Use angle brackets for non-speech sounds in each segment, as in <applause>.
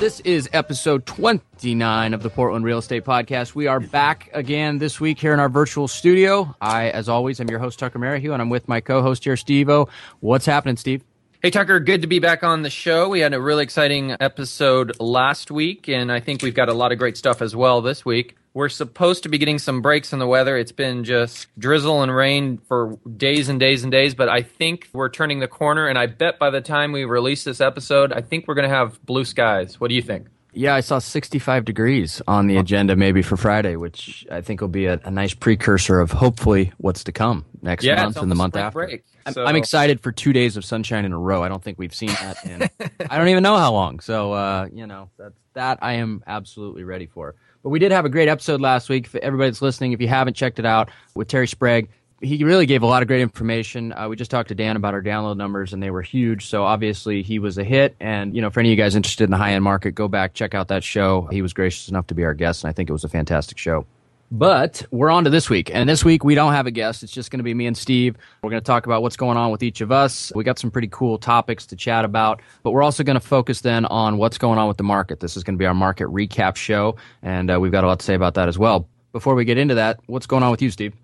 This is episode 29 of the Portland Real Estate Podcast. We are back again this week here in our virtual studio. I, as always, am your host, Tucker Merrihew, and I'm with my co host here, Steve O. What's happening, Steve? Hey, Tucker, good to be back on the show. We had a really exciting episode last week, and I think we've got a lot of great stuff as well this week. We're supposed to be getting some breaks in the weather. It's been just drizzle and rain for days and days and days, but I think we're turning the corner. And I bet by the time we release this episode, I think we're going to have blue skies. What do you think? Yeah, I saw 65 degrees on the agenda maybe for Friday, which I think will be a, a nice precursor of hopefully what's to come next yeah, month and the month after. Break, so. I'm, I'm, excited for two days of sunshine in a row. I don't think we've seen that in <laughs> I don't even know how long. So uh, you know that that I am absolutely ready for. But we did have a great episode last week. For everybody that's listening, if you haven't checked it out with Terry Sprague, he really gave a lot of great information. Uh, we just talked to Dan about our download numbers, and they were huge. So obviously, he was a hit. And you know, for any of you guys interested in the high end market, go back check out that show. He was gracious enough to be our guest, and I think it was a fantastic show. But we're on to this week. And this week, we don't have a guest. It's just going to be me and Steve. We're going to talk about what's going on with each of us. We got some pretty cool topics to chat about, but we're also going to focus then on what's going on with the market. This is going to be our market recap show, and uh, we've got a lot to say about that as well. Before we get into that, what's going on with you, Steve?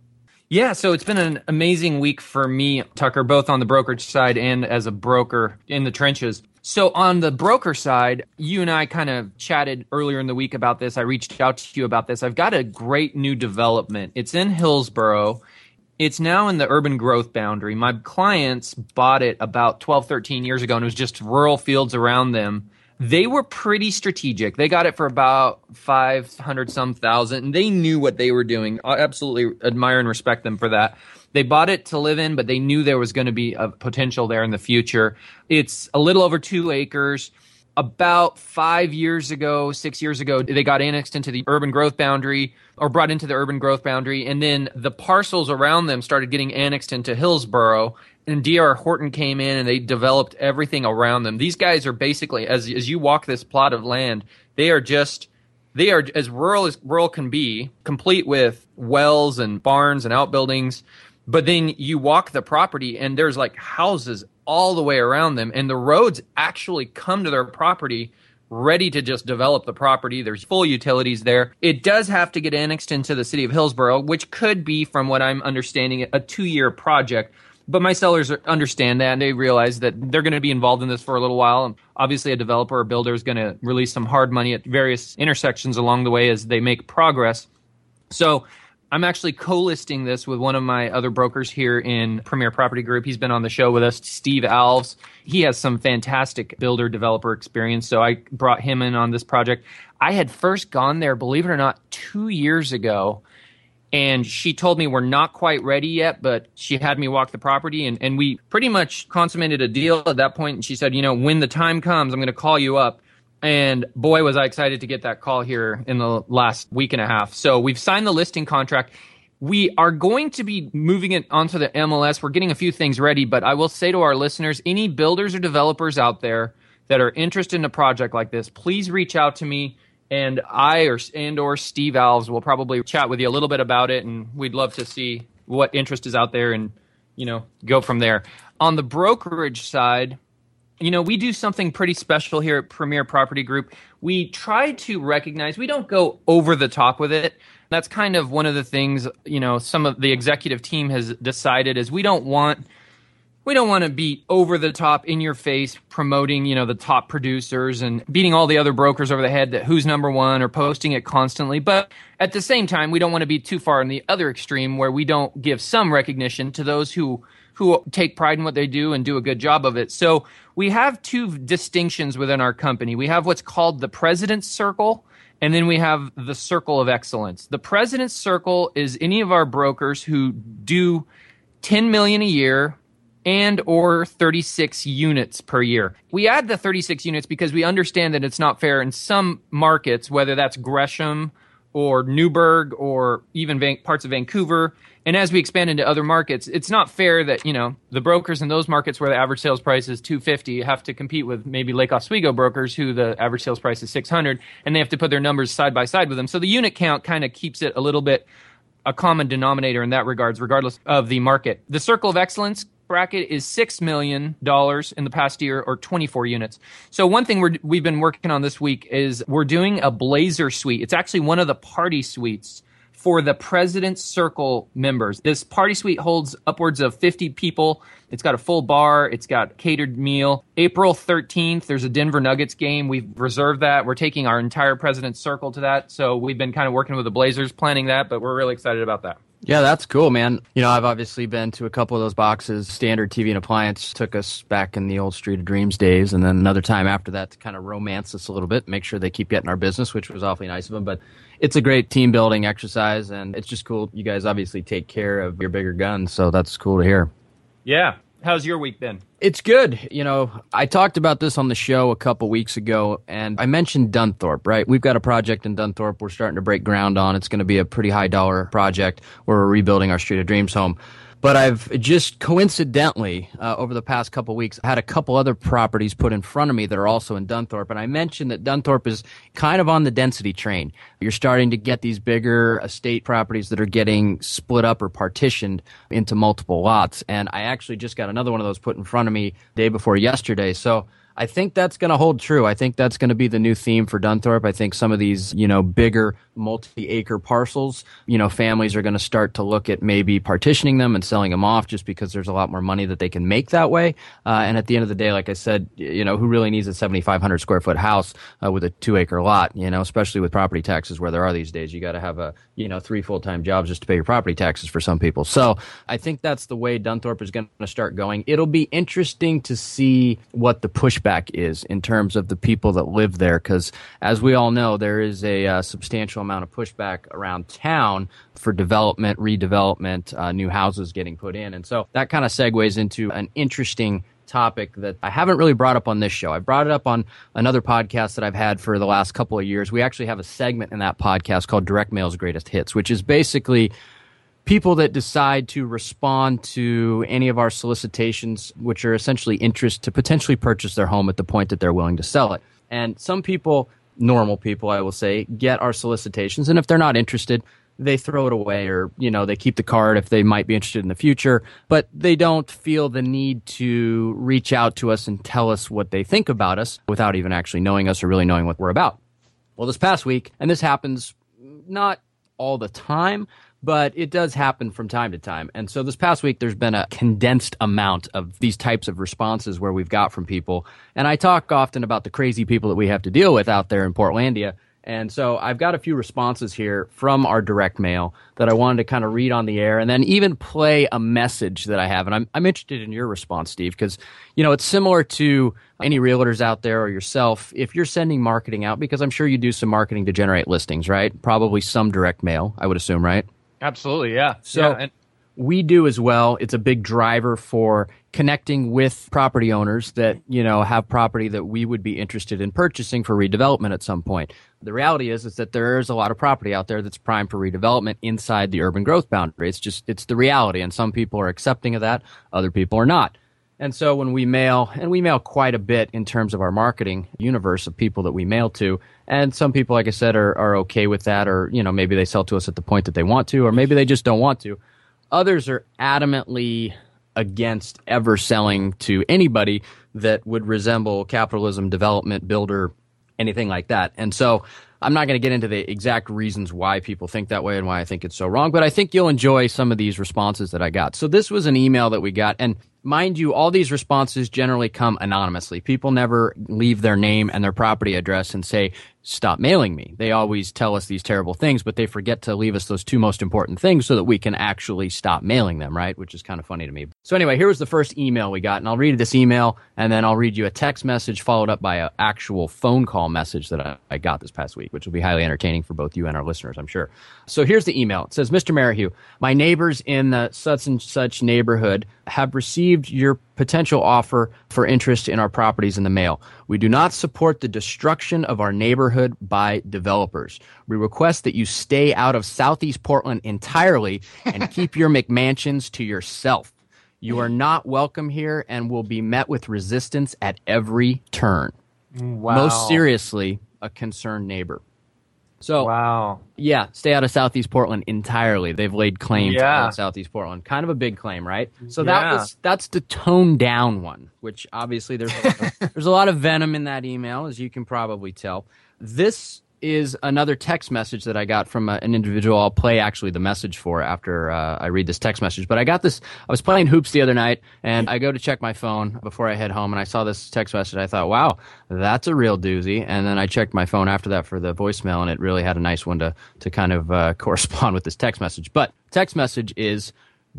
Yeah, so it's been an amazing week for me, Tucker, both on the brokerage side and as a broker in the trenches. So on the broker side, you and I kind of chatted earlier in the week about this. I reached out to you about this. I've got a great new development. It's in Hillsboro. It's now in the urban growth boundary. My clients bought it about 12, 13 years ago, and it was just rural fields around them. They were pretty strategic. They got it for about 500 some thousand, and they knew what they were doing. I absolutely admire and respect them for that. They bought it to live in, but they knew there was going to be a potential there in the future. It's a little over two acres. About five years ago, six years ago, they got annexed into the urban growth boundary or brought into the urban growth boundary. And then the parcels around them started getting annexed into Hillsboro. And DR Horton came in and they developed everything around them. These guys are basically, as, as you walk this plot of land, they are just they are as rural as rural can be, complete with wells and barns and outbuildings. But then you walk the property and there's like houses all the way around them, and the roads actually come to their property ready to just develop the property. There's full utilities there. It does have to get annexed into the city of Hillsboro, which could be, from what I'm understanding, a two year project. But my sellers understand that and they realize that they're going to be involved in this for a little while. And obviously, a developer or builder is going to release some hard money at various intersections along the way as they make progress. So I'm actually co-listing this with one of my other brokers here in Premier Property Group. He's been on the show with us, Steve Alves. He has some fantastic builder developer experience, so I brought him in on this project. I had first gone there, believe it or not, 2 years ago. And she told me we're not quite ready yet, but she had me walk the property and, and we pretty much consummated a deal at that point. And she said, you know, when the time comes, I'm going to call you up and boy, was I excited to get that call here in the last week and a half. So we've signed the listing contract. We are going to be moving it onto the MLS. We're getting a few things ready, but I will say to our listeners, any builders or developers out there that are interested in a project like this, please reach out to me and I or and or Steve Alves will probably chat with you a little bit about it and we'd love to see what interest is out there and you know, go from there. On the brokerage side, you know, we do something pretty special here at Premier Property Group. We try to recognize, we don't go over the top with it. That's kind of one of the things, you know, some of the executive team has decided is we don't want we don't want to be over the top in your face promoting, you know, the top producers and beating all the other brokers over the head that who's number 1 or posting it constantly. But at the same time, we don't want to be too far in the other extreme where we don't give some recognition to those who who take pride in what they do and do a good job of it. So we have two distinctions within our company. We have what's called the President's Circle, and then we have the Circle of Excellence. The President's Circle is any of our brokers who do 10 million a year and or 36 units per year. We add the 36 units because we understand that it's not fair in some markets, whether that's Gresham or Newberg or even Van- parts of Vancouver. And as we expand into other markets, it's not fair that, you know, the brokers in those markets where the average sales price is 250 have to compete with maybe Lake Oswego brokers who the average sales price is 600 and they have to put their numbers side by side with them. So the unit count kind of keeps it a little bit a common denominator in that regards regardless of the market. The circle of excellence bracket is $6 million in the past year or 24 units. So one thing we have been working on this week is we're doing a Blazer suite. It's actually one of the party suites for the President's Circle members. This party suite holds upwards of 50 people. It's got a full bar. It's got catered meal. April 13th, there's a Denver Nuggets game. We've reserved that. We're taking our entire President's Circle to that. So we've been kind of working with the Blazers planning that, but we're really excited about that. Yeah, that's cool, man. You know, I've obviously been to a couple of those boxes. Standard TV and Appliance took us back in the old Street of Dreams days, and then another time after that to kind of romance us a little bit, make sure they keep getting our business, which was awfully nice of them. But it's a great team building exercise, and it's just cool. You guys obviously take care of your bigger guns, so that's cool to hear. Yeah, How's your week been? It's good. You know, I talked about this on the show a couple weeks ago, and I mentioned Dunthorpe, right? We've got a project in Dunthorpe we're starting to break ground on. It's going to be a pretty high dollar project where we're rebuilding our Street of Dreams home. But I've just coincidentally, uh, over the past couple weeks, had a couple other properties put in front of me that are also in Dunthorpe. And I mentioned that Dunthorpe is kind of on the density train. You're starting to get these bigger estate properties that are getting split up or partitioned into multiple lots. And I actually just got another one of those put in front of me day before yesterday. So I think that's going to hold true. I think that's going to be the new theme for Dunthorpe. I think some of these, you know, bigger multi-acre parcels, you know, families are going to start to look at maybe partitioning them and selling them off just because there's a lot more money that they can make that way. Uh, and at the end of the day, like I said, you know, who really needs a 7,500 square foot house uh, with a two acre lot, you know, especially with property taxes where there are these days. You got to have a, you know, three full-time jobs just to pay your property taxes for some people. So I think that's the way Dunthorpe is going to start going. It'll be interesting to see what the pushback pushback is in terms of the people that live there. Because as we all know, there is a uh, substantial amount of pushback around town for development, redevelopment, uh, new houses getting put in. And so that kind of segues into an interesting topic that I haven't really brought up on this show. I brought it up on another podcast that I've had for the last couple of years. We actually have a segment in that podcast called Direct Mail's Greatest Hits, which is basically people that decide to respond to any of our solicitations, which are essentially interest to potentially purchase their home at the point that they're willing to sell it. And some people, normal people, I will say, get our solicitations, and if they're not interested, they throw it away or you know they keep the card if they might be interested in the future. But they don't feel the need to reach out to us and tell us what they think about us without even actually knowing us or really knowing what we're about. Well this past week and this happens not all the time but it does happen from time to time. And so this past week, there's been a condensed amount of these types of responses where we've got from people. And I talk often about the crazy people that we have to deal with out there in Portlandia. And so I've got a few responses here from our direct mail that I wanted to kind of read on the air and then even play a message that I have. And I'm, I'm interested in your response, Steve, because, you know, it's similar to any realtors out there or yourself. If you're sending marketing out, because I'm sure you do some marketing to generate listings, right? Probably some direct mail, I would assume, right? Absolutely, yeah. So yeah, and- we do as well. It's a big driver for connecting with property owners that, you know, have property that we would be interested in purchasing for redevelopment at some point. The reality is is that there is a lot of property out there that's primed for redevelopment inside the urban growth boundary. It's just it's the reality and some people are accepting of that, other people are not. And so when we mail, and we mail quite a bit in terms of our marketing universe of people that we mail to, and some people, like I said, are, are okay with that, or, you know, maybe they sell to us at the point that they want to, or maybe they just don't want to. Others are adamantly against ever selling to anybody that would resemble capitalism, development, builder, anything like that. And so I'm not going to get into the exact reasons why people think that way and why I think it's so wrong, but I think you'll enjoy some of these responses that I got. So this was an email that we got, and mind you, all these responses generally come anonymously. People never leave their name and their property address and say, stop mailing me. They always tell us these terrible things, but they forget to leave us those two most important things so that we can actually stop mailing them, right? Which is kind of funny to me. So anyway, here was the first email we got, and I'll read this email and then I'll read you a text message followed up by an actual phone call message that I, I got this past week, which will be highly entertaining for both you and our listeners, I'm sure. So here's the email. It says, Mr. Merrihew, my neighbors in the such and such neighborhood have received your potential offer for interest in our properties in the mail. We do not support the destruction of our neighborhood by developers. We request that you stay out of Southeast Portland entirely and <laughs> keep your McMansions to yourself. You are not welcome here and will be met with resistance at every turn. Mm, wow. Most seriously, a concerned neighbor. So, Wow. yeah, stay out of Southeast Portland entirely. They've laid claim to Yeah. of Southeast Portland. Kind of a big claim, right? So Yeah. that was that's the toned down one, which obviously there's a lot of, <laughs> there's a lot of venom in that email, as you can probably tell. This is another text message that I got from uh, an individual. I'll play actually the message for after uh, I read this text message. But I got this. I was playing hoops the other night, and I go to check my phone before I head home, and I saw this text message. I thought, wow, that's a real doozy. And then I checked my phone after that for the voicemail, and it really had a nice one to to kind of uh, <laughs> correspond with this text message. But text message is,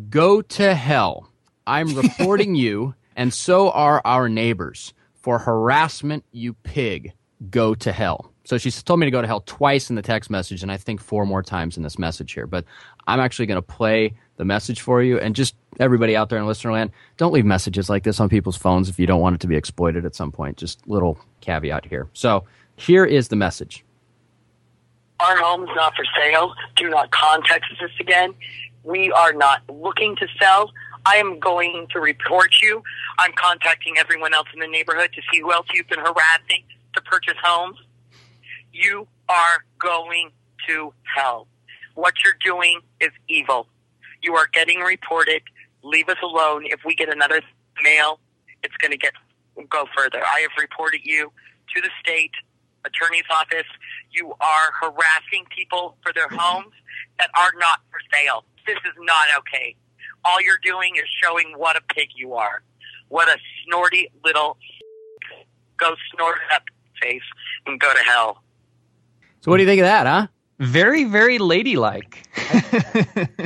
"Go to hell. I'm reporting <laughs> you, and so are our neighbors for harassment. You pig. Go to hell." So she's told me to go to hell twice in the text message, and I think four more times in this message here. But I'm actually going to play the message for you, and just everybody out there in listener land, don't leave messages like this on people's phones if you don't want it to be exploited at some point. Just little caveat here. So here is the message. Our home's not for sale. Do not contact us again. We are not looking to sell. I am going to report you. I'm contacting everyone else in the neighborhood to see who else you've been harassing to purchase homes. You are going to hell. What you're doing is evil. You are getting reported. Leave us alone. If we get another mail, it's going to get go further. I have reported you to the state attorney's office. You are harassing people for their homes that are not for sale. This is not okay. All you're doing is showing what a pig you are. What a snorty little go snort up face and go to hell. So what do you think of that, huh? Very, very ladylike.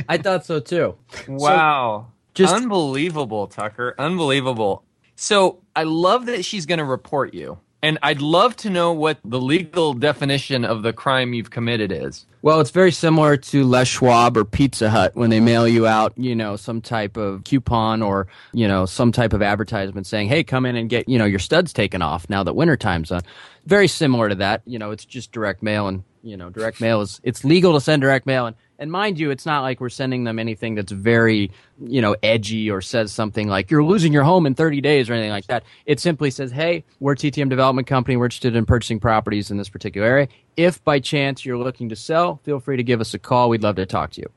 I thought so too. <laughs> wow. just- unbelievable, Tucker. Unbelievable. So I love that she's going to report you. And I'd love to know what the legal definition of the crime you've committed is. Well, it's very similar to Les Schwab or Pizza Hut when they mail you out, you know, some type of coupon or, you know, some type of advertisement saying, hey, come in and get, you know, your studs taken off now that wintertime's on. Very similar to that. You know, it's just direct mail and, you know, direct mail is, it's legal to send direct mail. And, and mind you, it's not like we're sending them anything that's very, you know, edgy or says something like you're losing your home in 30 days or anything like that. It simply says, hey, we're TTM Development Company. We're interested in purchasing properties in this particular area. If by chance you're looking to sell, feel free to give us a call. We'd love to talk to you.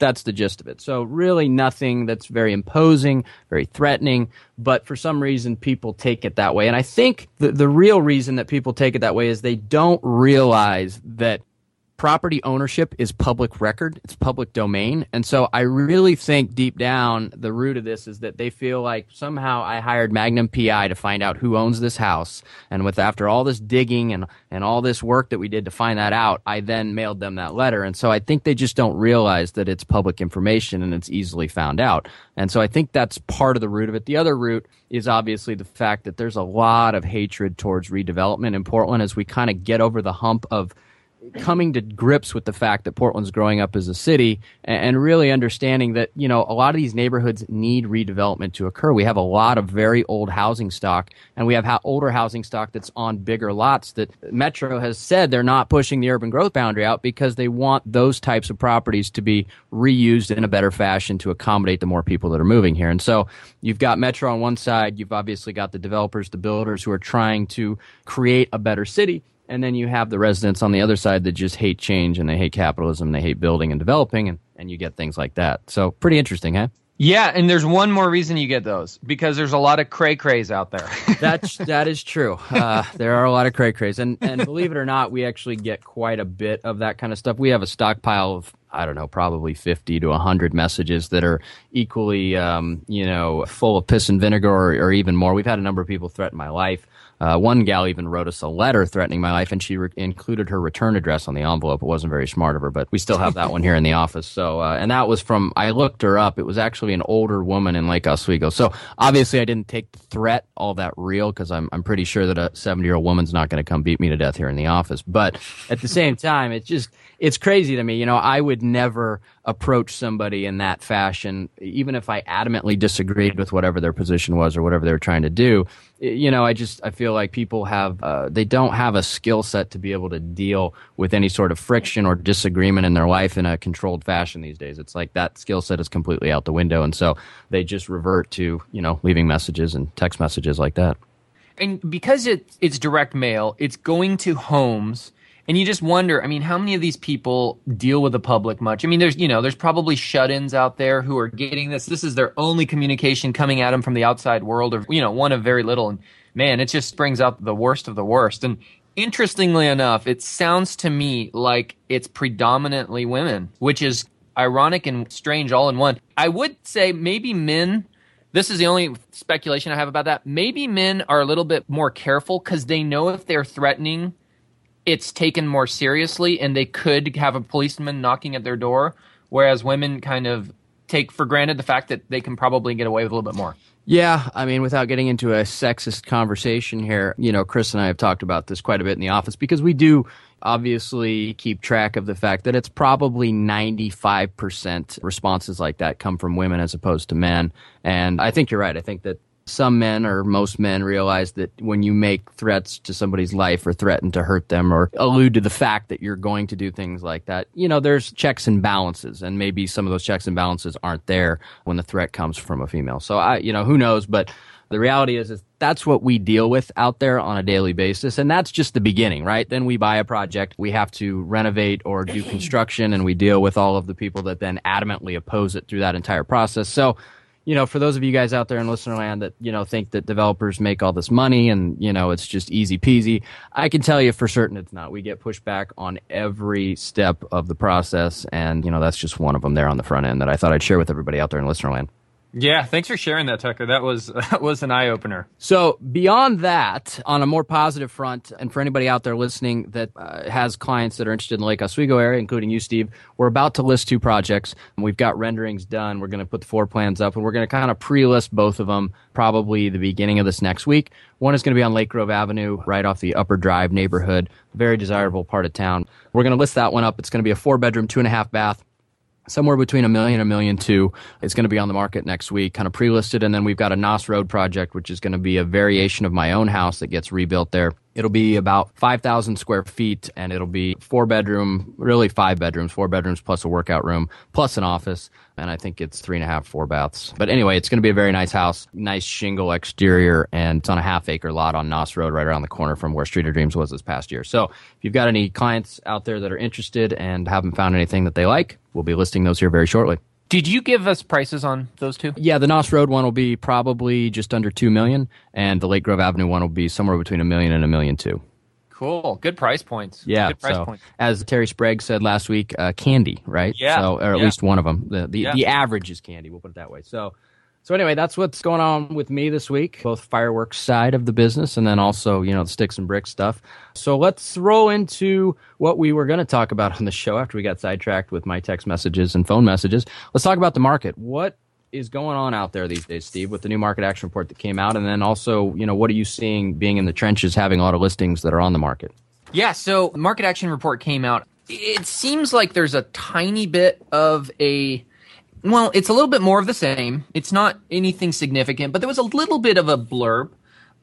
That's the gist of it. So really nothing that's very imposing, very threatening, but for some reason people take it that way. And I think the, the real reason that people take it that way is they don't realize that property ownership is public record. It's public domain. And so i really think deep down the root of this is that they feel like somehow i hired magnum pi to find out who owns this house. And with after all this digging and and all this work that we did to find that out i then mailed them that letter. And so i think they just don't realize that it's public information and it's easily found out. And so i think that's part of the root of it. The other root is obviously the fact that there's a lot of hatred towards redevelopment in portland as we kind of get over the hump of coming to grips with the fact that Portland's growing up as a city and, really understanding that, you know, a lot of these neighborhoods need redevelopment to occur. We have a lot of very old housing stock and we have ha- older housing stock that's on bigger lots that Metro has said they're not pushing the urban growth boundary out because they want those types of properties to be reused in a better fashion to accommodate the more people that are moving here. And so you've got Metro on one side, you've obviously got the developers, the builders who are trying to create a better city and then you have the residents on the other side that just hate change and they hate capitalism, they hate building and developing, and, and you get things like that. So pretty interesting, huh? Yeah, and there's one more reason you get those because there's a lot of cray crays out there. <laughs> That's that is true. Uh, there are a lot of cray crays, and and believe it or not, we actually get quite a bit of that kind of stuff. We have a stockpile of I don't know, probably fifty to hundred messages that are equally, um, you know, full of piss and vinegar, or, or even more. We've had a number of people threaten my life. Uh, one gal even wrote us a letter threatening my life, and she re- included her return address on the envelope. It wasn't very smart of her, but we still have that one here in the office. So, uh, and that was from I looked her up. It was actually an older woman in Lake Oswego. So obviously, I didn't take the threat all that real because I'm I'm pretty sure that a 70 year old woman's not going to come beat me to death here in the office. But at the same time, it's just it's crazy to me. You know, I would never approach somebody in that fashion, even if I adamantly disagreed with whatever their position was or whatever they were trying to do. You know, I just I feel like people have uh, they don't have a skill set to be able to deal with any sort of friction or disagreement in their life in a controlled fashion these days. It's like that skill set is completely out the window, and so they just revert to you know leaving messages and text messages like that. And because it, it's direct mail, it's going to homes and you just wonder, I mean, how many of these people deal with the public much? I mean, there's, you know, there's probably shut-ins out there who are getting this. This is their only communication coming at them from the outside world or, you know, one of very little. And man, it just brings out the worst of the worst. And interestingly enough, it sounds to me like it's predominantly women, which is ironic and strange all in one. I would say maybe men this is the only speculation I have about that. Maybe men are a little bit more careful because they know if they're threatening it's taken more seriously and they could have a policeman knocking at their door, whereas women kind of take for granted the fact that they can probably get away with a little bit more. Yeah, I mean, without getting into a sexist conversation here, you know, Chris and I have talked about this quite a bit in the office because we do obviously keep track of the fact that it's probably 95% responses like that come from women as opposed to men. And I think you're right. I think that some men or most men realize that when you make threats to somebody's life or threaten to hurt them or allude to the fact that you're going to do things like that, you know, there's checks and balances. And maybe some of those checks and balances aren't there when the threat comes from a female. So I, you know, who knows? But the reality is, is that's what we deal with out there on a daily basis. And that's just the beginning, right? Then we buy a project, we have to renovate or do construction, and we deal with all of the people that then adamantly oppose it through that entire process. So, you know, for those of you guys out there in listener land that, you know, think that developers make all this money and, you know, it's just easy peasy, I can tell you for certain it's not. We get pushback on every step of the process. And, you know, that's just one of them there on the front end that I thought I'd share with everybody out there in listener land. Yeah, thanks for sharing that, Tucker. That was <laughs> that was an eye opener. So beyond that, on a more positive front, and for anybody out there listening that uh, has clients that are interested in the Lake Oswego area, including you, Steve, we're about to list two projects. We've got renderings done. We're going to put the floor plans up, and we're going to kind of pre-list both of them probably the beginning of this next week. One is going to be on Lake Grove Avenue, right off the Upper Drive neighborhood, very desirable part of town. We're going to list that one up. It's going to be a four-bedroom, two and a half bath somewhere between a million and a million two. It's going to be on the market next week, kind of pre-listed, and then we've got a Knaus Road project, which is going to be a variation of my own house that gets rebuilt there. It'll be about 5,000 square feet and it'll be four bedroom, really five bedrooms, four bedrooms plus a workout room, plus an office. And I think it's three and a half, four baths. But anyway, it's going to be a very nice house, nice shingle exterior, and it's on a half acre lot on Knaus Road right around the corner from where Street of Dreams was this past year. So if you've got any clients out there that are interested and haven't found anything that they like, we'll be listing those here very shortly. Did you give us prices on those two? Yeah, the Knaus Road one will be probably just under two million, and the Lake Grove Avenue one will be somewhere between a million and a million two. Cool, good price points. Yeah, good price so points. as Terry Sprague said last week, uh, candy, right? Yeah, so or at yeah. least one of them. The the, Yeah. the average is candy. We'll put it that way. So. So anyway, that's what's going on with me this week, both fireworks side of the business and then also, you know, the sticks and bricks stuff. So let's roll into what we were going to talk about on the show after we got sidetracked with my text messages and phone messages. Let's talk about the market. What is going on out there these days, Steve, with the new market action report that came out? And then also, you know, what are you seeing being in the trenches, having a lot of listings that are on the market? Yeah, so market action report came out. It seems like there's a tiny bit of a well, it's a little bit more of the same. It's not anything significant, but there was a little bit of a blurb.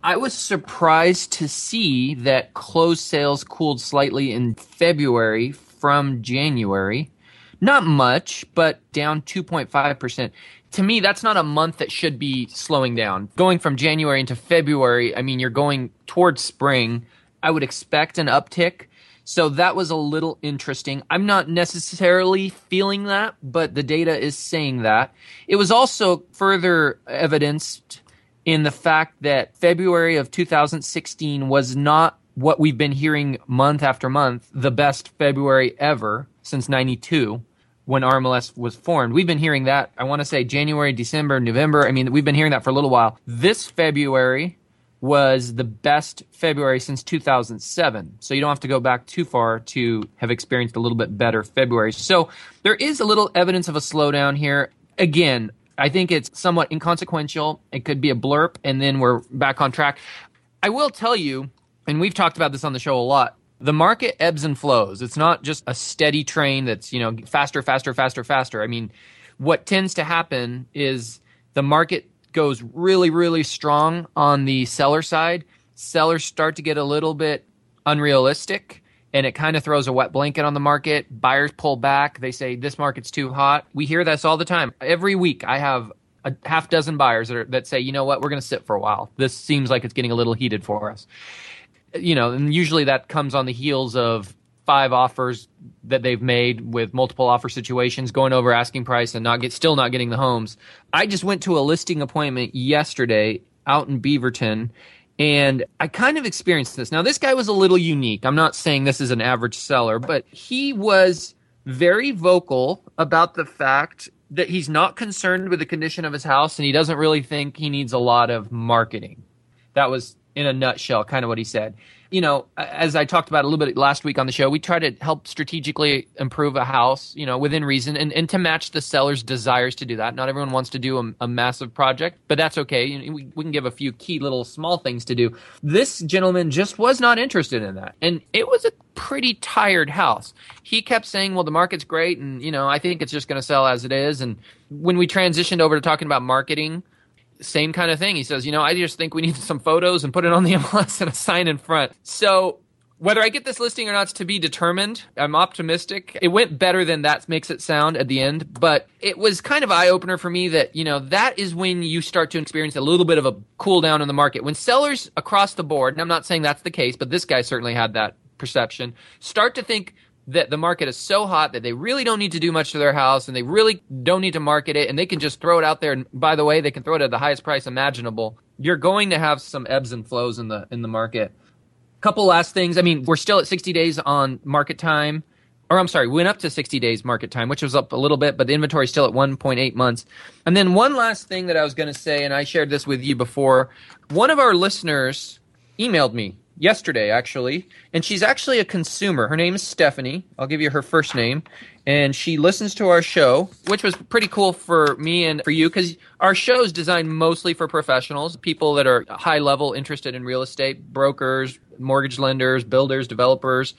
I was surprised to see that closed sales cooled slightly in February from January. Not much, but down 2.5%. To me, that's not a month that should be slowing down. Going from January into February, I mean, you're going towards spring. I would expect an uptick. So that was a little interesting. I'm not necessarily feeling that, but the data is saying that. It was also further evidenced in the fact that February of 2016 was not what we've been hearing month after month, the best February ever since 92 when RMLS was formed. We've been hearing that, I want to say January, December, November. I mean, we've been hearing that for a little while. This February was the best February since 2007. So you don't have to go back too far to have experienced a little bit better February. So there is a little evidence of a slowdown here. Again, I think it's somewhat inconsequential. It could be a blurb, and then we're back on track. I will tell you, and we've talked about this on the show a lot. the market ebbs and flows. It's not just a steady train that's, you know, faster, faster, faster, faster. I mean, what tends to happen is the market goes really, really strong on the seller side. Sellers start to get a little bit unrealistic and it kind of throws a wet blanket on the market. Buyers pull back. They say this market's too hot. We hear this all the time. Every week I have a half dozen buyers that, are, that say, you know what, we're going to sit for a while. This seems like it's getting a little heated for us. You know, and usually that comes on the heels of five offers that they've made with multiple offer situations, going over asking price and not get still not getting the homes. I just went to a listing appointment yesterday out in Beaverton and I kind of experienced this. Now this guy was a little unique. I'm not saying this is an average seller, but he was very vocal about the fact that he's not concerned with the condition of his house and he doesn't really think he needs a lot of marketing. That was in a nutshell kind of what he said you know, as I talked about a little bit last week on the show, we try to help strategically improve a house, you know, within reason and, and to match the seller's desires to do that. Not everyone wants to do a, a massive project, but that's okay. We, we can give a few key little small things to do. This gentleman just was not interested in that. And it was a pretty tired house. He kept saying, well, the market's great. And, you know, I think it's just going to sell as it is. And when we transitioned over to talking about marketing, same kind of thing. He says, you know, I just think we need <laughs> some photos and put it on the <laughs> MLS and a sign in front. So whether I get this listing or not is to be determined. I'm optimistic. It went better than that makes it sound at the end, but it was kind of eye opener for me that, you know, that is when you start to experience a little bit of a cool down in the market. When sellers across the board, and I'm not saying that's the case, but this guy certainly had that perception, start to think that the market is so hot that they really don't need to do much to their house and they really don't need to market it and they can just throw it out there. And by the way they can throw it at the highest price imaginable. You're going to have some ebbs and flows in the in the market. Couple last things. I mean we're still at 60 days on market time. Or i'm sorry we went up to 60 days market time which was up a little bit but the inventory is still at 1.8 months. And then one last thing that i was going to say and i shared this with you before. One of our listeners emailed me yesterday actually and she's actually a consumer. Her name is stephanie. I'll give you her first name. And she listens to our show which was pretty cool for me and for you because our show is designed mostly for professionals people that are high level interested in real estate brokers mortgage lenders builders developers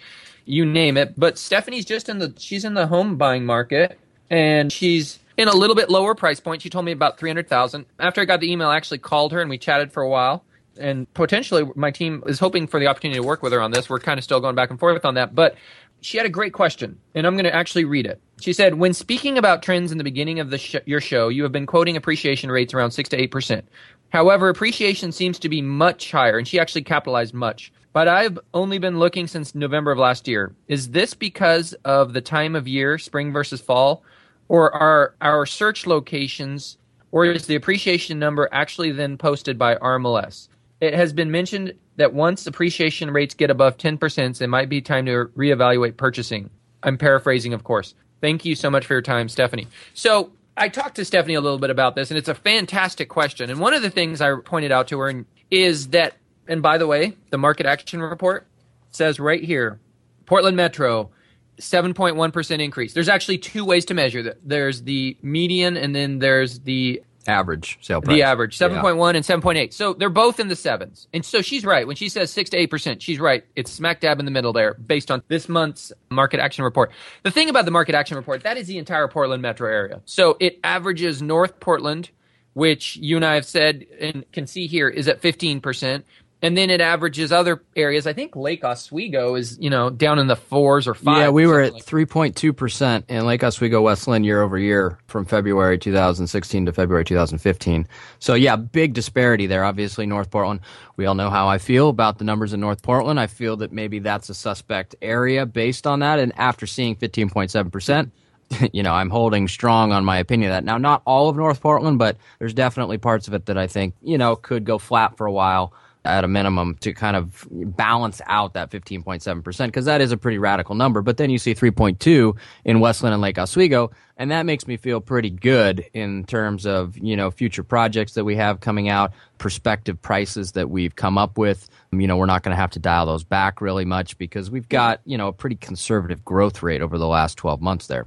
you name it. But stephanie's just in the she's in the home buying market and she's in a little bit lower price point. She told me about 300000 after i got the email i actually called her and we chatted for a while and potentially my team is hoping for the opportunity to work with her on this. We're kind of still going back and forth on that, but she had a great question, and I'm going to actually read it. She said, "When speaking about trends in the beginning of the sh- your show, you have been quoting appreciation rates around six to eight percent. However, appreciation seems to be much higher, and she actually capitalized much." But I've only been looking since November of last year. Is this because of the time of year, spring versus fall, or are our search locations, or is the appreciation number actually then posted by RMLS? It has been mentioned that once appreciation rates get above 10%, it might be time to reevaluate purchasing. I'm paraphrasing, of course. Thank you so much for your time, Stephanie. So I talked to Stephanie a little bit about this, and it's a fantastic question. And one of the things I pointed out to her is that, and by the way, the market action report says right here Portland Metro, 7.1% increase. There's actually two ways to measure that. There's the median, and then there's the average sale price. The average, 7.1 yeah. and 7.8. So they're both in the sevens. And so she's right. When she says 6 to 8%, she's right. It's smack dab in the middle there based on this month's market action report. The thing about the market action report, that is the entire Portland metro area. So it averages North Portland, which you and I have said and can see here is at 15% and then it averages other areas. I think Lake Oswego is, you know, down in the fours or five. Yeah, we were at 3.2% in Lake Oswego, West Linn year over year from February 2016 to February 2015. So, yeah, big disparity there. Obviously, North Portland, we all know how I feel about the numbers in North Portland. I feel that maybe that's a suspect area based on that. And after seeing 15.7%, <laughs> you know, I'm holding strong on my opinion of that. Now, not all of North Portland, but there's definitely parts of it that I think, you know, could go flat for a while at a minimum to kind of balance out that 15.7% because that is a pretty radical number. But then you see 3.2 in West Linn and Lake Oswego, and that makes me feel pretty good in terms of, you know, future projects that we have coming out, prospective prices that we've come up with. You know, we're not going to have to dial those back really much because we've got, you know, a pretty conservative growth rate over the last 12 months there.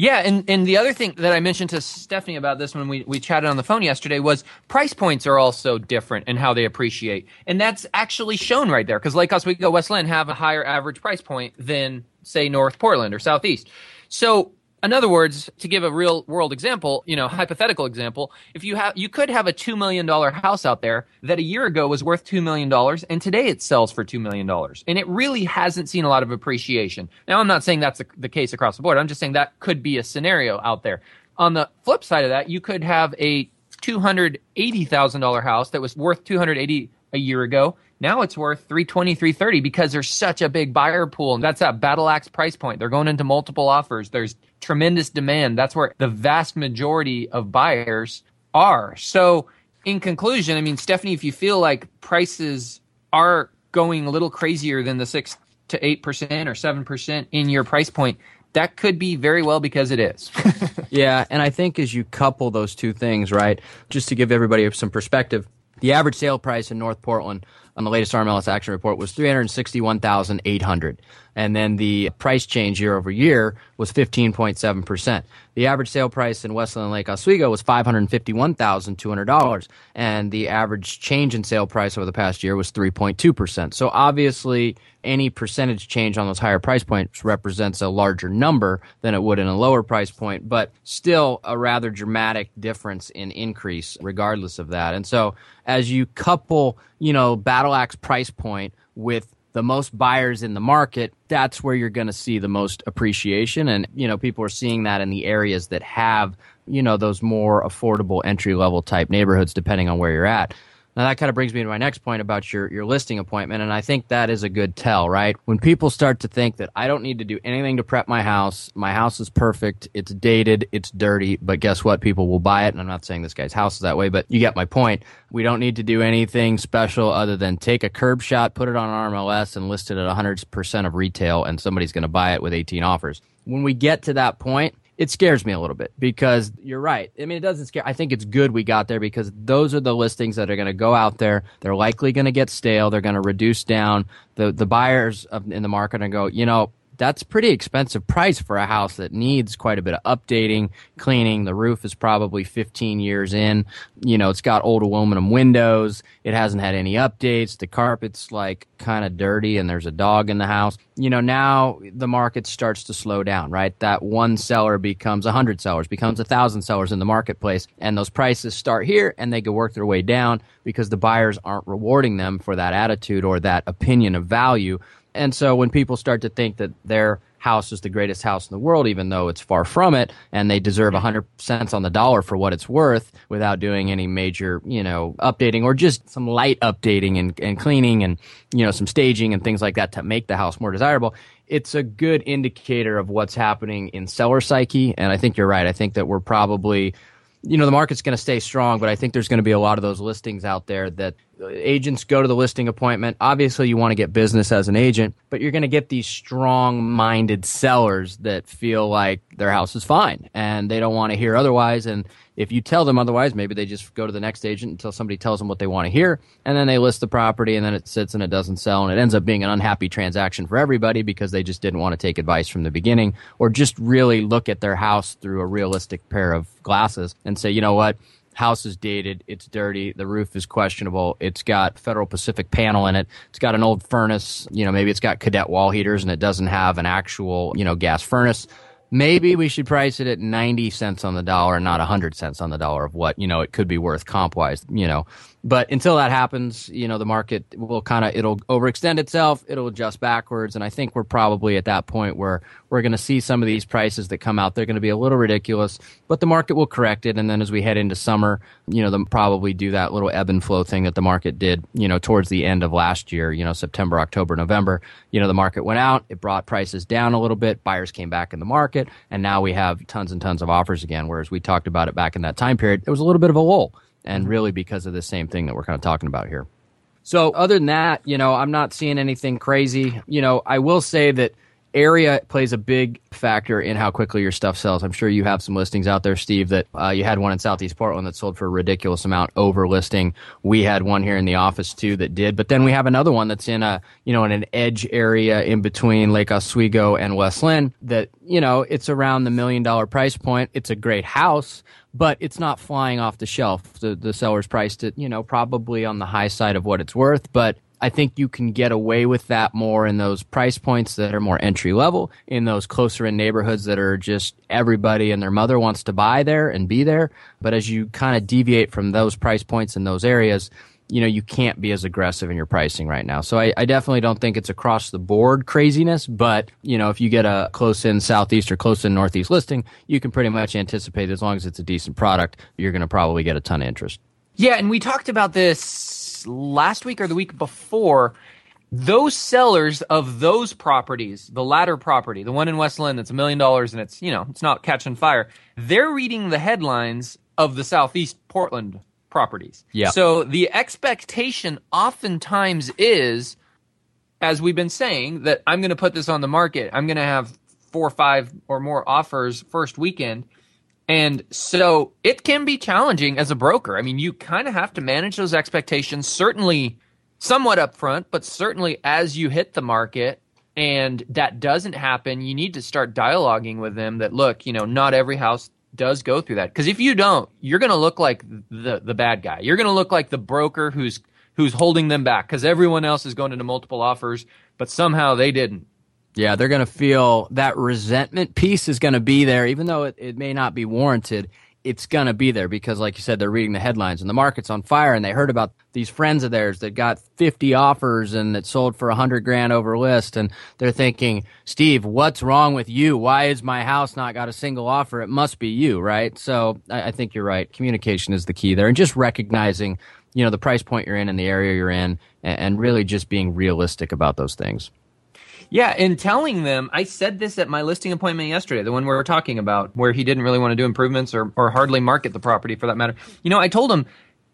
Yeah, and, and the other thing that I mentioned to Stephanie about this when we, we chatted on the phone yesterday was price points are also different in how they appreciate. And that's actually shown right there because Lake Oswego, West Linn have a higher average price point than, say, North Portland or Southeast. So in other words, to give a real world example, you know, hypothetical example, if you have, you could have a $2 million house out there that a year ago was worth $2 million and today it sells for $2 million. And it really hasn't seen a lot of appreciation. Now, I'm not saying that's the, case across the board. I'm just saying that could be a scenario out there. On the flip side of that, you could have a $280,000 house that was worth 280 a year ago now it's worth 320, 330 because there's such a big buyer pool. And that's that battle axe price point. They're going into multiple offers. There's tremendous demand. That's where the vast majority of buyers are. So in conclusion, I mean, Stephanie, if you feel like prices are going a little crazier than the six to eight percent or seven percent in your price point, that could be very well because it is. <laughs> yeah, and I think as you couple those two things, right, just to give everybody some perspective, the average sale price in North Portland on the latest RMLS action report was 361,800. And then the price change year over year was 15.7%. The average sale price in West Linn Lake Oswego was $551,200. And the average change in sale price over the past year was 3.2%. So obviously, any percentage change on those higher price points represents a larger number than it would in a lower price point, but still a rather dramatic difference in increase regardless of that. And so as you couple, you know, battle axe price point with the most buyers in the market, that's where you're going to see the most appreciation. And, you know, people are seeing that in the areas that have, you know, those more affordable entry level type neighborhoods, depending on where you're at. Now that kind of brings me to my next point about your, your listing appointment, and I think that is a good tell, right? When people start to think that I don't need to do anything to prep my house, my house is perfect, it's dated, it's dirty, but guess what? People will buy it, and I'm not saying this guy's house is that way, but you get my point. We don't need to do anything special other than take a curb shot, put it on an RMLS, and list it at 100% of retail, and somebody's going to buy it with 18 offers. When we get to that point, it scares me a little bit because you're right. I mean, it doesn't scare. I think it's good we got there because those are the listings that are going to go out there. They're likely going to get stale. They're going to reduce down. The the buyers of, in the market and go, you know, that's pretty expensive price for a house that needs quite a bit of updating, cleaning. The roof is probably 15 years in. You know, it's got old aluminum windows. It hasn't had any updates. The carpet's like kind of dirty and there's a dog in the house. You know, now the market starts to slow down, right? That one seller becomes a hundred sellers, becomes a thousand sellers in the marketplace. And those prices start here and they can work their way down because the buyers aren't rewarding them for that attitude or that opinion of value and so when people start to think that their house is the greatest house in the world, even though it's far from it, and they deserve 100 cents on the dollar for what it's worth without doing any major, you know, updating or just some light updating and, and cleaning and, you know, some staging and things like that to make the house more desirable, it's a good indicator of what's happening in seller psyche. And I think you're right. I think that we're probably you know the market's going to stay strong but i think there's going to be a lot of those listings out there that uh, agents go to the listing appointment. Obviously, you want to get business as an agent, but you're going to get these strong minded sellers that feel like their house is fine and they don't want to hear otherwise. And if you tell them otherwise, maybe they just go to the next agent until somebody tells them what they want to hear. And then they list the property and then it sits and it doesn't sell. And it ends up being an unhappy transaction for everybody because they just didn't want to take advice from the beginning or just really look at their house through a realistic pair of glasses and say, you know what? house is dated, it's dirty, the roof is questionable, it's got Federal Pacific panel in it, it's got an old furnace, you know, maybe it's got cadet wall heaters and it doesn't have an actual, you know, gas furnace maybe we should price it at 90 cents on the dollar, and not 100 cents on the dollar of what, you know, it could be worth comp wise, you know. But until that happens, you know, the market will kind of, it'll overextend itself, it'll adjust backwards. And I think we're probably at that point where we're going to see some of these prices that come out. They're going to be a little ridiculous, but the market will correct it. And then as we head into summer, you know, they'll probably do that little ebb and flow thing that the market did, you know, towards the end of last year, you know, September, October, November. You know, the market went out, it brought prices down a little bit, buyers came back in the market, and now we have tons and tons of offers again. Whereas we talked about it back in that time period, it was a little bit of a lull and mm-hmm. really because of the same thing that we're kind of talking about here. So other than that, you know, I'm not seeing anything crazy. You know, I will say that area plays a big factor in how quickly your stuff sells. I'm sure you have some listings out there, Steve, that uh, you had one in Southeast Portland that sold for a ridiculous amount over listing. We had one here in the office too that did, but then we have another one that's in a, you know, in an edge area in between Lake Oswego and West Linn that, you know, it's around the million dollar price point. It's a great house, but it's not flying off the shelf. The, the seller's priced it, you know, probably on the high side of what it's worth, but I think you can get away with that more in those price points that are more entry level, in those closer in neighborhoods that are just everybody and their mother wants to buy there and be there. But as you kind of deviate from those price points in those areas, you know, you can't be as aggressive in your pricing right now. So I, I, definitely don't think it's across the board craziness, but you know, if you get a close in southeast or close in northeast listing, you can pretty much anticipate as long as it's a decent product, you're going to probably get a ton of interest. Yeah, and we talked about this last week or the week before, those sellers of those properties, the latter property, the one in West Linn that's a million dollars and it's, you know, it's not catching fire, they're reading the headlines of the Southeast Portland properties. Yeah. So the expectation oftentimes is, as we've been saying, that I'm going to put this on the market. I'm going to have four or five or more offers first weekend. And so it can be challenging as a broker. I mean, you kind of have to manage those expectations, certainly somewhat upfront, but certainly as you hit the market and that doesn't happen, you need to start dialoguing with them that look, you know, not every house does go through that. Because if you don't, you're going to look like the the bad guy. You're going to look like the broker who's who's holding them back because everyone else is going into multiple offers, but somehow they didn't. Yeah, they're going to feel that resentment piece is going to be there, even though it, it may not be warranted. It's going to be there because, like you said, they're reading the headlines and the market's on fire and they heard about these friends of theirs that got 50 offers and that sold for 100 grand over list. And they're thinking, Steve, what's wrong with you? Why is my house not got a single offer? It must be you, right? So I, I think you're right. Communication is the key there and just recognizing, you know, the price point you're in and the area you're in and, and really just being realistic about those things. Yeah, and telling them, I said this at my listing appointment yesterday, the one we were talking about, where he didn't really want to do improvements or, or hardly market the property for that matter. You know, I told him,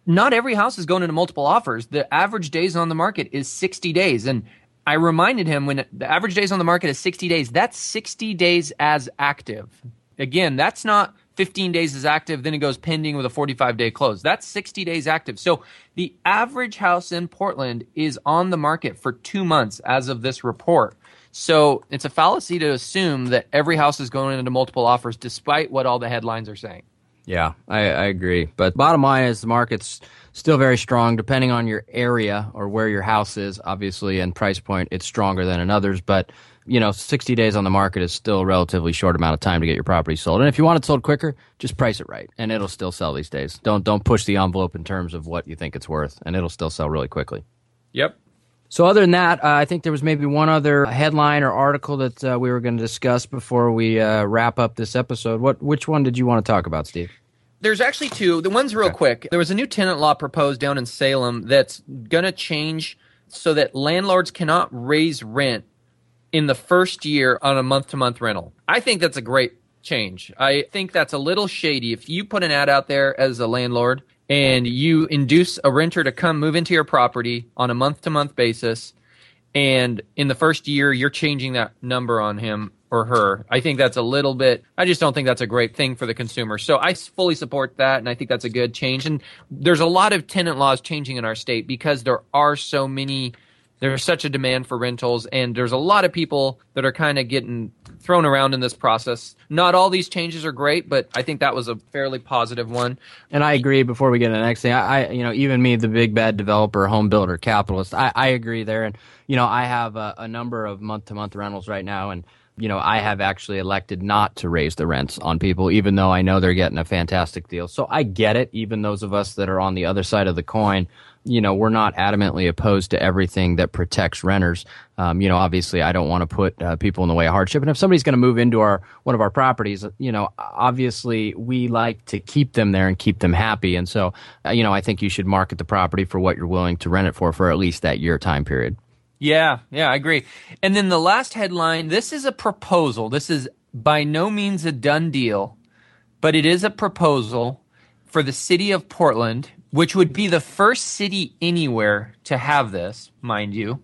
not every house is going into multiple offers. The average days on the market is 60 days. And I reminded him when the average days on the market is 60 days, that's 60 days as active. Again, that's not 15 days is active, then it goes pending with a 45 day close. That's 60 days active. So the average house in Portland is on the market for two months as of this report. So it's a fallacy to assume that every house is going into multiple offers despite what all the headlines are saying. Yeah, I, I agree. But bottom line is the market's still very strong depending on your area or where your house is, obviously, and price point, it's stronger than in others. But you know, 60 days on the market is still a relatively short amount of time to get your property sold. And if you want it sold quicker, just price it right and it'll still sell these days. Don't don't push the envelope in terms of what you think it's worth and it'll still sell really quickly. Yep. So other than that, uh, I think there was maybe one other headline or article that uh, we were going to discuss before we uh, wrap up this episode. What which one did you want to talk about, Steve? There's actually two. The one's real okay. quick. There was a new tenant law proposed down in Salem that's going to change so that landlords cannot raise rent in the first year on a month to month rental. I think that's a great change. I think that's a little shady. If you put an ad out there as a landlord and you induce a renter to come move into your property on a month to month basis, and in the first year you're changing that number on him or her. I think that's a little bit, I just don't think that's a great thing for the consumer. So I fully support that, and I think that's a good change. And there's a lot of tenant laws changing in our state because there are so many there's such a demand for rentals and there's a lot of people that are kind of getting thrown around in this process. Not all these changes are great but i think that was a fairly positive one. And i agree before we get to the next thing i, I you know even me the big bad developer home builder capitalist i, I agree there. And you know i have a, a number of month to month rentals right now and you know, I have actually elected not to raise the rents on people, even though I know they're getting a fantastic deal. So I get it. Even those of us that are on the other side of the coin you know, we're not adamantly opposed to everything that protects renters. Um, you know, obviously, I don't want to put uh, people in the way of hardship. And if somebody's going to move into our one of our properties, you know, obviously we like to keep them there and keep them happy. And so, uh, you know, I think you should market the property for what you're willing to rent it for for at least that year time period. Yeah, yeah, I agree. And then the last headline this is a proposal. This is by no means a done deal, but it is a proposal for the city of Portland which would be the first city anywhere to have this, mind you.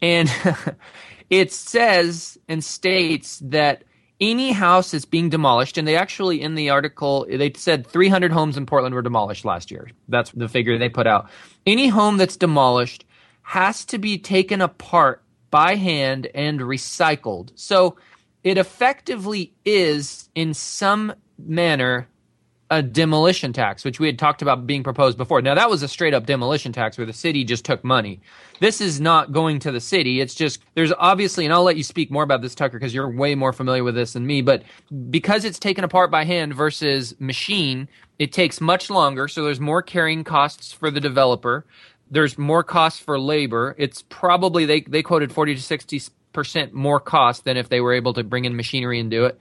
And <laughs> it says and states that any house that's being demolished, and they actually in the article they said 300 homes in Portland were demolished last year. That's the figure they put out. Any home that's demolished has to be taken apart by hand and recycled. So it effectively is in some manner a demolition tax, which we had talked about being proposed before. Now, that was a straight up demolition tax where the city just took money. This is not going to the city. It's just, there's obviously, and I'll let you speak more about this, Tucker, because you're way more familiar with this than me, but because it's taken apart by hand versus machine, it takes much longer. So there's more carrying costs for the developer. There's more costs for labor. It's probably, they, they quoted 40 to 60 percent more cost than if they were able to bring in machinery and do it.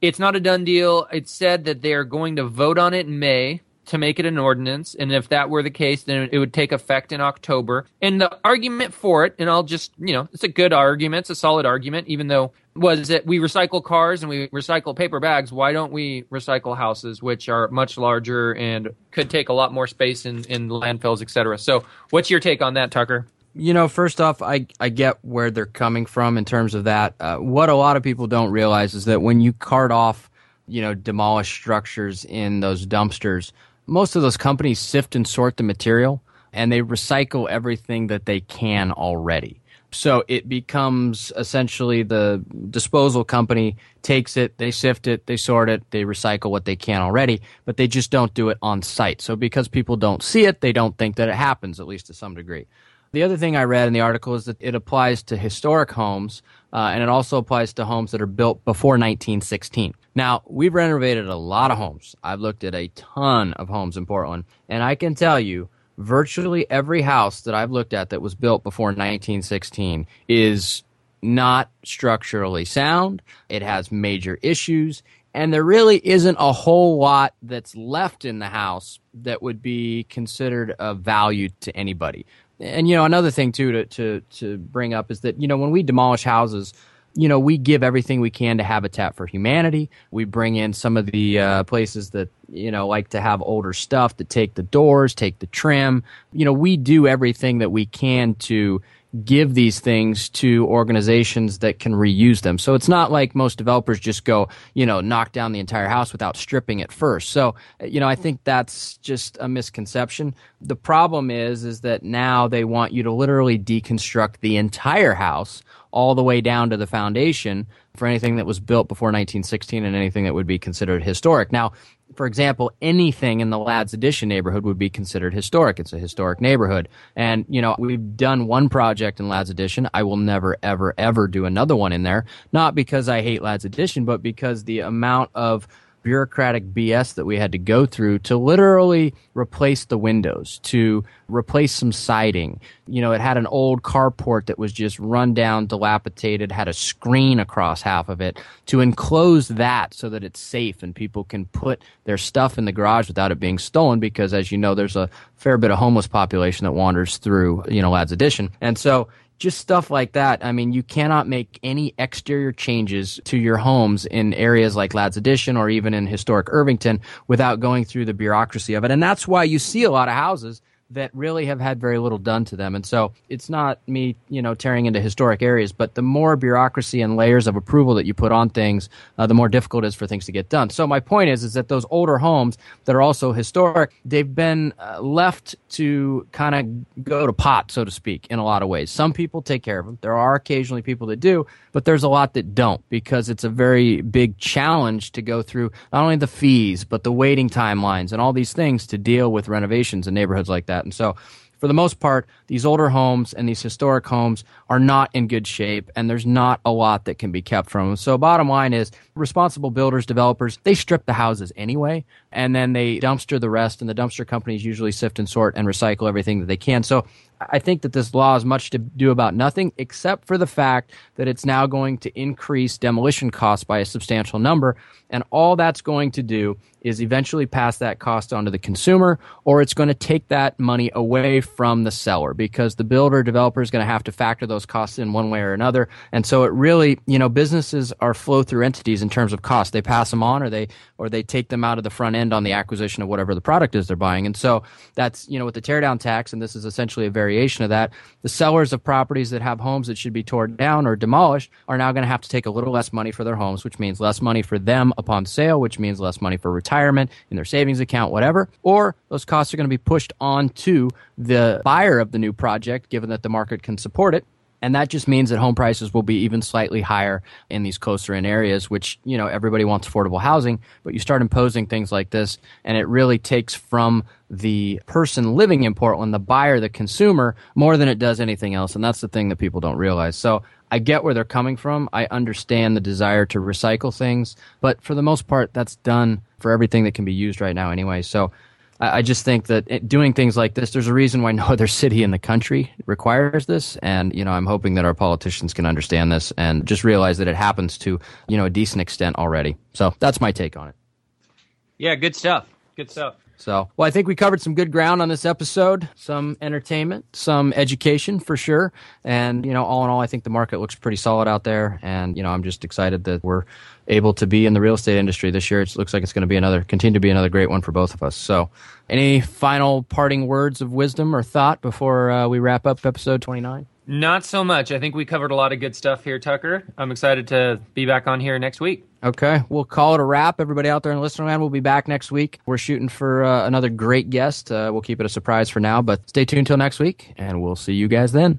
It's not a done deal. It's said that they are going to vote on it in May to make it an ordinance. And if that were the case, then it would take effect in October. And the argument for it, and I'll just, you know, it's a good argument. It's a solid argument, even though was that we recycle cars and we recycle paper bags. Why don't we recycle houses, which are much larger and could take a lot more space in, in landfills, et cetera? So what's your take on that, Tucker? you know, first off, I, I get where they're coming from in terms of that. Uh, what a lot of people don't realize is that when you cart off, you know, demolished structures in those dumpsters, most of those companies sift and sort the material and they recycle everything that they can already. So it becomes essentially the disposal company takes it, they sift it, they sort it, they recycle what they can already, but they just don't do it on site. So because people don't see it, they don't think that it happens, at least to some degree. The other thing I read in the article is that it applies to historic homes, uh, and it also applies to homes that are built before 1916. Now, we've renovated a lot of homes. I've looked at a ton of homes in Portland, and I can tell you, virtually every house that I've looked at that was built before 1916 is not structurally sound. It has major issues. And there really isn't a whole lot that's left in the house that would be considered of value to anybody and you know another thing too to to to bring up is that you know when we demolish houses you know we give everything we can to habitat for humanity we bring in some of the uh, places that you know like to have older stuff to take the doors take the trim you know we do everything that we can to give these things to organizations that can reuse them. So it's not like most developers just go, you know, knock down the entire house without stripping it first. So, you know, I think that's just a misconception. The problem is is that now they want you to literally deconstruct the entire house all the way down to the foundation for anything that was built before 1916 and anything that would be considered historic. Now, for example, anything in the Ladd's Addition neighborhood would be considered historic. It's a historic neighborhood. And, you know, we've done one project in Ladd's Addition. I will never, ever, ever do another one in there. Not because I hate Ladd's Addition, but because the amount of bureaucratic BS that we had to go through to literally replace the windows, to replace some siding. You know, it had an old carport that was just run down, dilapidated, had a screen across half of it, to enclose that so that it's safe and people can put their stuff in the garage without it being stolen because as you know, there's a fair bit of homeless population that wanders through, you know, Ladd's Addition. And so just stuff like that. I mean, you cannot make any exterior changes to your homes in areas like Ladd's Addition or even in historic Irvington without going through the bureaucracy of it. And that's why you see a lot of houses that really have had very little done to them. And so it's not me, you know, tearing into historic areas, but the more bureaucracy and layers of approval that you put on things, uh, the more difficult it is for things to get done. So my point is, is that those older homes that are also historic, they've been uh, left to kind of go to pot, so to speak, in a lot of ways. Some people take care of them. There are occasionally people that do, but there's a lot that don't because it's a very big challenge to go through not only the fees, but the waiting timelines and all these things to deal with renovations in neighborhoods like that. And so for the most part, these older homes and these historic homes are not in good shape, and there's not a lot that can be kept from them. So, bottom line is responsible builders, developers, they strip the houses anyway, and then they dumpster the rest, and the dumpster companies usually sift and sort and recycle everything that they can. So, I think that this law is much to do about nothing except for the fact that it's now going to increase demolition costs by a substantial number. And all that's going to do is eventually pass that cost on to the consumer, or it's going to take that money away from the seller because the builder developer is going to have to factor those costs in one way or another. And so it really, you know, businesses are flow through entities in terms of cost. They pass them on, or they or they take them out of the front end on the acquisition of whatever the product is they're buying. And so that's you know with the teardown tax, and this is essentially a variation of that. The sellers of properties that have homes that should be torn down or demolished are now going to have to take a little less money for their homes, which means less money for them upon sale, which means less money for retirement in their savings account, whatever. Or those costs are going to be pushed on to the buyer of the new project, given that the market can support it. And that just means that home prices will be even slightly higher in these closer in areas, which, you know, everybody wants affordable housing, but you start imposing things like this and it really takes from the person living in Portland, the buyer, the consumer, more than it does anything else. And that's the thing that people don't realize. So I get where they're coming from. I understand the desire to recycle things, but for the most part, that's done for everything that can be used right now anyway. So I, I just think that it, doing things like this, there's a reason why no <laughs> other city in the country requires this, and you know, I'm hoping that our politicians can understand this and just realize that it happens to you know a decent extent already. So that's my take on it. Yeah, good stuff. Good stuff. So, well, I think we covered some good ground on this episode, some entertainment, some education for sure. And, you know, all in all, I think the market looks pretty solid out there. And, you know, I'm just excited that we're able to be in the real estate industry this year. It looks like it's going to be another, continue to be another great one for both of us. So, any final parting words of wisdom or thought before uh, we wrap up episode 29? Not so much. I think we covered a lot of good stuff here, Tucker. I'm excited to be back on here next week. Okay, we'll call it a wrap. Everybody out there in the listener land, we'll be back next week. We're shooting for uh, another great guest. Uh, we'll keep it a surprise for now, but stay tuned till next week, and we'll see you guys then.